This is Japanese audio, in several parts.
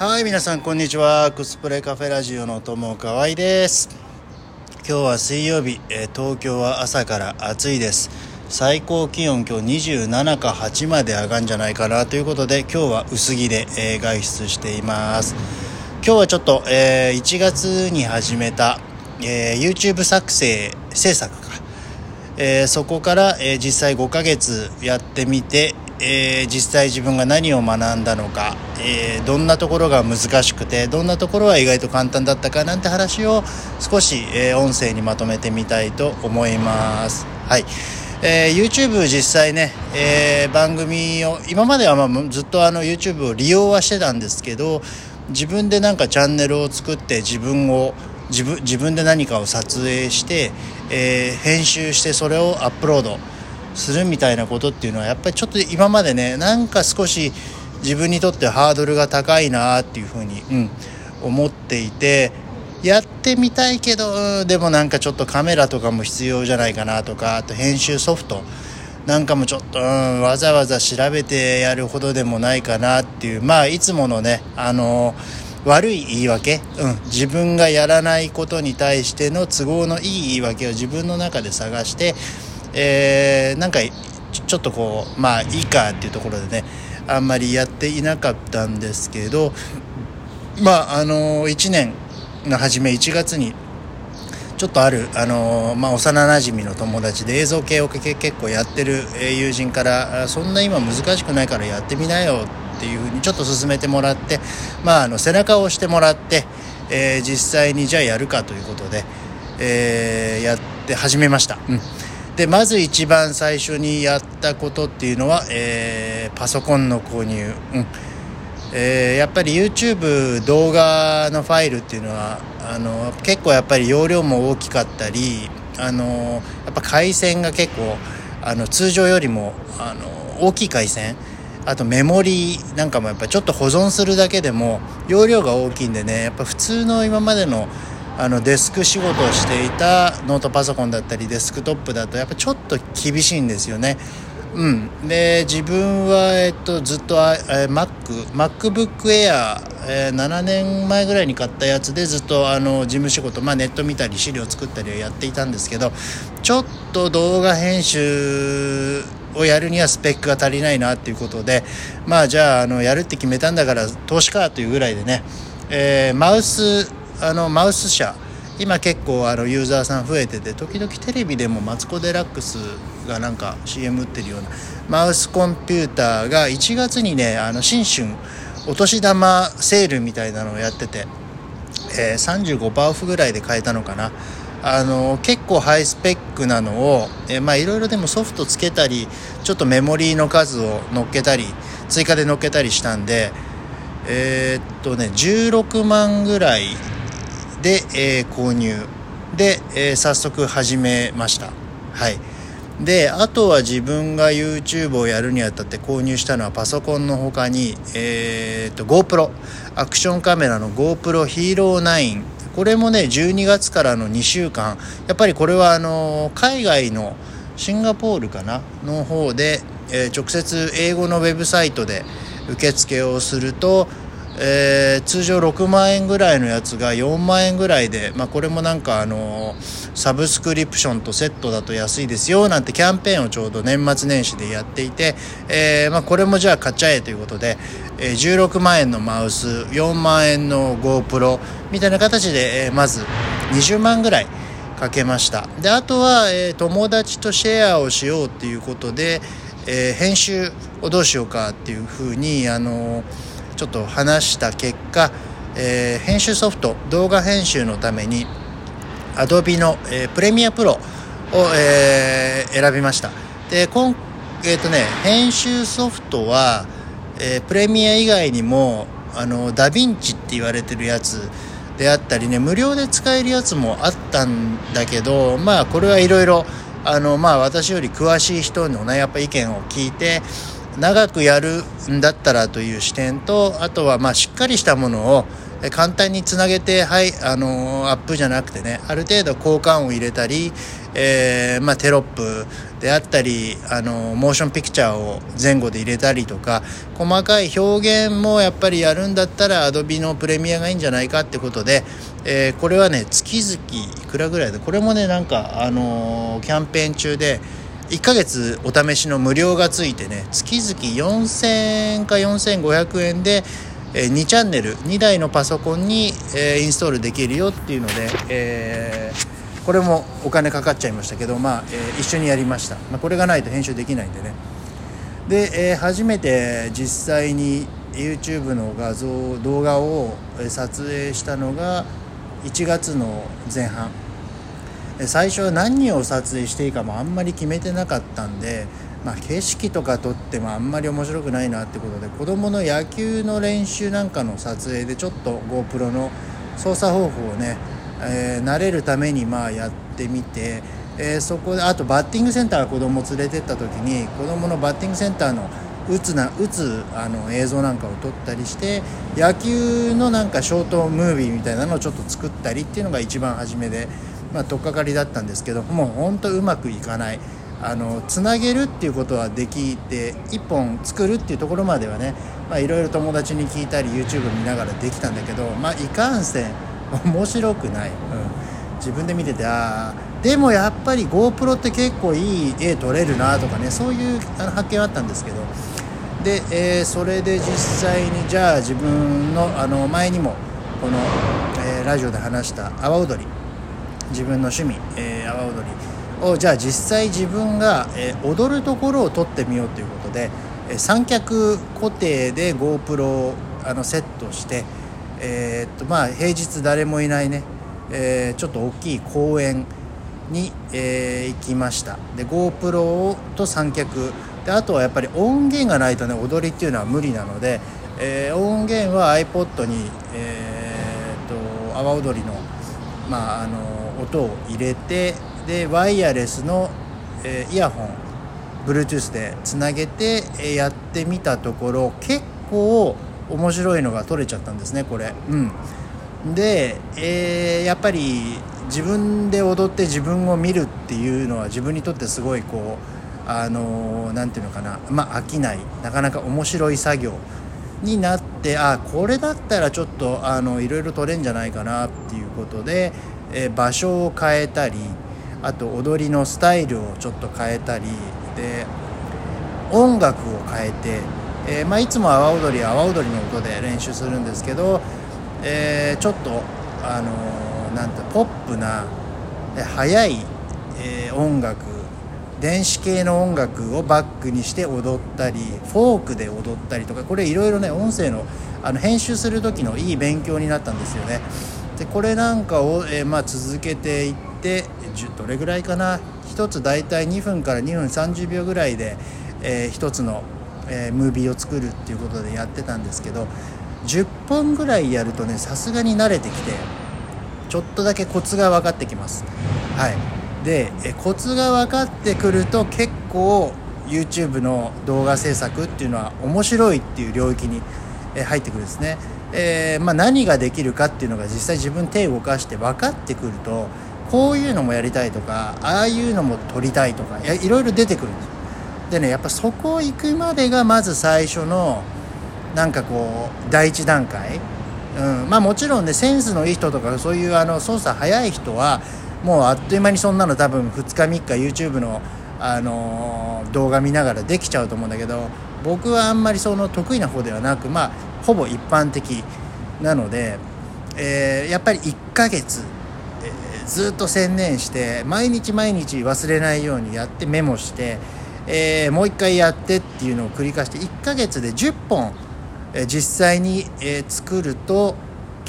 はい皆さんこんにちは。コスプレカフェラジオの友河合です。今日は水曜日、え東京は朝から暑いです。最高気温今日27か8まで上がるんじゃないかなということで今日は薄着で、えー外出しています。今日はちょっと、えー1月に始めた、えー YouTube 作成制作か。えーそこから、えー実際5ヶ月やってみて、えー実際自分が何を学んだのか、えーどんなところが難しくてどんなところは意外と簡単だったかなんて話を少し、えー音声にまとめてみたいと思います。はいえー YouTube 実際ね、えー番組を今まではまあずっとあの YouTube を利用はしてたんですけど自分でなんかチャンネルを作って自分を自分自分で何かを撮影して、えー編集してそれをアップロードするみたいなことっていうのはやっぱりちょっと今までねなんか少し自分にとってハードルが高いなっていうふうに、うん、思っていてやってみたいけどうんでもなんかちょっとカメラとかも必要じゃないかなとかあと編集ソフトなんかもちょっと、うん、わざわざ調べてやるほどでもないかなっていうまあいつものねあの悪い言い訳、うん、自分がやらないことに対しての都合のいい言い訳を自分の中で探して、えーなんかちょっとこうまあいいかっていうところでねあんまりやっていなかったんですけどまああの1年の初め1月にちょっとある、あのまあ、幼なじみの友達で映像系を結構やってる友人からそんな今難しくないからやってみなよっていうふうにちょっと勧めてもらって、まあ、あの背中を押してもらって、えー実際にじゃあやるかということで、えーやって始めました。うんでまず一番最初にやったことっていうのは、えーパソコンの購入、うん。えーやっぱり YouTube 動画のファイルっていうのはあの結構やっぱり容量も大きかったりあのやっぱ回線が結構あの通常よりもあの大きい回線あとメモリーなんかもやっぱちょっと保存するだけでも容量が大きいんでねやっぱ普通の今までのあのデスク仕事をしていたノートパソコンだったりデスクトップだとやっぱちょっと厳しいんですよね。うん、で自分は、えっと、ずっと、えー Mac MacBook Air、えー7年前ぐらいに買ったやつでずっとあの事務仕事、まあ、ネット見たり資料作ったりはやっていたんですけどちょっと動画編集をやるにはスペックが足りないなっていうことでまあじゃああのやるって決めたんだから投資かというぐらいでね、えーマウスあのマウス社今結構あのユーザーさん増えてて時々テレビでもマツコ・デラックスがなんか CM 打ってるようなマウスコンピューターが1月にねあの新春お年玉セールみたいなのをやってて、えー、35%オフぐらいで買えたのかな。あの結構ハイスペックなのを、えーまあいろいろでもソフトつけたりちょっとメモリーの数を乗っけたり追加で乗っけたりしたんでえーっとね16万ぐらいで、えー購入。で、えー早速始めました。はい。であとは自分が YouTube をやるにあたって購入したのはパソコンの他に、えー、と GoPro アクションカメラの GoPro Hero 9これもね12月からの2週間。やっぱりこれはあの海外のシンガポールかな？の方で、えー直接英語のウェブサイトで受付をすると、えー通常6万円ぐらいのやつが4万円ぐらいで、まあ、これもなんかあのサブスクリプションとセットだと安いですよなんてキャンペーンをちょうど年末年始でやっていて、えーまあ、これもじゃあ買っちゃえということで、えー16万円のマウス4万円の GoPro みたいな形で、えまず20万ぐらいかけました。であとは、えー友達とシェアをしようっていうことで、えー編集をどうしようかっていうふうにあのちょっと話した結果、えー編集ソフト動画編集のために Adobe の、えープレミアプロを、えー選びました。で今えっ、とね編集ソフトは、えープレミア以外にもあのダヴィンチって言われてるやつであったりね無料で使えるやつもあったんだけどまあこれはいろいろあのまあ私より詳しい人のねやっぱ意見を聞いて長くやるんだったらという視点とあとはまあしっかりしたものを簡単につなげて、はい、あのアップじゃなくてね、ある程度交換を入れたり、えー、まあ、テロップであったり、あのモーションピクチャーを前後で入れたりとか、細かい表現もやっぱりやるんだったら、アドビのプレミアがいいんじゃないかってことで、え、これはね、月々いくらぐらいで、これもね、なんか、あのキャンペーン中で、1ヶ月お試しの無料がついてね月々4000円か4500円で2チャンネル2台のパソコンにインストールできるよっていうので、えー、これもお金かかっちゃいましたけど、まあえー、一緒にやりました、まあ、これがないと編集できないんでね。で、えー、初めて実際に YouTube の画像動画を撮影したのが1月の前半。最初何を撮影していいかもあんまり決めてなかったんで、まあ、景色とか撮ってもあんまり面白くないなってことで子どもの野球の練習なんかの撮影でちょっと GoPro の操作方法をね、えー、慣れるためにまあやってみて、えー、そこであとバッティングセンター子供連れてった時に子供のバッティングセンターの打つな打つあの映像なんかを撮ったりして野球のなんかショートムービーみたいなのをちょっと作ったりっていうのが一番初めで。まあ、取っかかりだったんですけどもう本当うまくいかない。あのつなげるっていうことはできて1本作るっていうところまではねいろいろ友達に聞いたり YouTube 見ながらできたんだけど、まあ、いかんせん面白くない、うん、自分で見ててああでもやっぱり GoPro って結構いい絵撮れるなとかねそういうあの発見はあったんですけど。で、えー、それで実際にじゃあ自分のあの前にもこの、えー、ラジオで話した阿波踊り。自分の趣味、えー、阿波踊り。をじゃあ実際自分が、えー、踊るところを撮ってみようということで、えー、三脚固定で GoPro をあのセットして、えー、っとまあ平日誰もいないね、えー、ちょっと大きい公園に、えー、行きました。で GoPro と三脚。であとはやっぱり音源がないとね踊りっていうのは無理なので、えー、音源は iPod に、えー、っと阿波踊りのまああの音を入れてでワイヤレスの、え、イヤホン Bluetooth でつなげて、え、やってみたところ結構面白いのが撮れちゃったんですねこれ。うん、で、えー、やっぱり自分で踊って自分を見るっていうのは自分にとってすごいこうあの何、て言うのかな。まあ飽きない。なかなか面白い作業になってあこれだったらちょっとあのいろいろ撮れんじゃないかなっていうことで、えー、場所を変えたりあと踊りのスタイルをちょっと変えたりで音楽を変えて、えー、まあ、いつも阿波踊り阿波踊りの音で練習するんですけど、えー、ちょっとあのなんてポップな速い、え音楽電子系の音楽をバックにして踊ったりフォークで踊ったりとかこれいろいろね音声のあの編集する時のいい勉強になったんですよね。でこれなんかを、えー、まあ、続けていってどれぐらいかな？1つ大体2分から2分30秒ぐらいで、えー、1つの、えー、ムービーを作るっていうことでやってたんですけど10本ぐらいやるとねさすがに慣れてきてちょっとだけコツが分かってきます。はい、でえコツが分かってくると結構 YouTube の動画制作っていうのは面白いっていう領域に入ってくるんですね。えー、まあ、何ができるかっていうのが実際自分手を動かして分かってくるとこういうのもやりたいとかああいうのも撮りたいとかいろいろ出てくるんですでねやっぱそこ行くまでがまず最初のなんかこう第一段階、うん、まあもちろんねセンスのいい人とかそういうあの操作早い人はもうあっという間にそんなの多分2日3日 YouTube の、あのー、動画見ながらできちゃうと思うんだけど僕はあんまりその得意な方ではなくまあほぼ一般的なので、えー、やっぱり1ヶ月、えー、ずっと専念して毎日毎日忘れないようにやってメモして、えー、もう一回やってっていうのを繰り返して1ヶ月で10本、え実際に、え作ると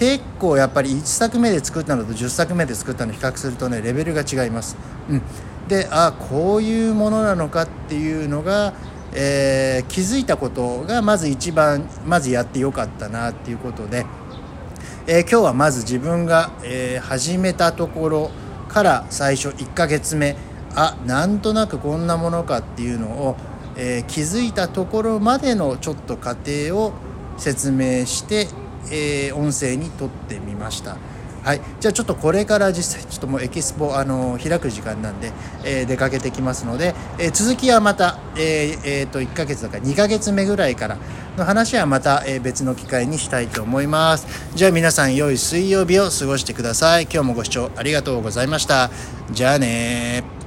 結構やっぱり1作目で作ったのと10作目で作ったの比較するとねレベルが違います。うん、であこういうものなのかっていうのがえー、気づいたことがまず一番まずやってよかったなっていうことで、えー、今日はまず自分が、えー、始めたところから最初1ヶ月目あなんとなくこんなものかっていうのを、え気づいたところまでのちょっと過程を説明してえー、音声に撮ってみました。はい、じゃあちょっとこれから実際ちょっともうエキスポあの開く時間なんで、えー、出かけてきますので、えー、続きはまた、えーえー、と1ヶ月だか2ヶ月目ぐらいからの話はまた、えー、別の機会にしたいと思います。じゃあ皆さん良い水曜日を過ごしてください。今日もご視聴ありがとうございました。じゃあね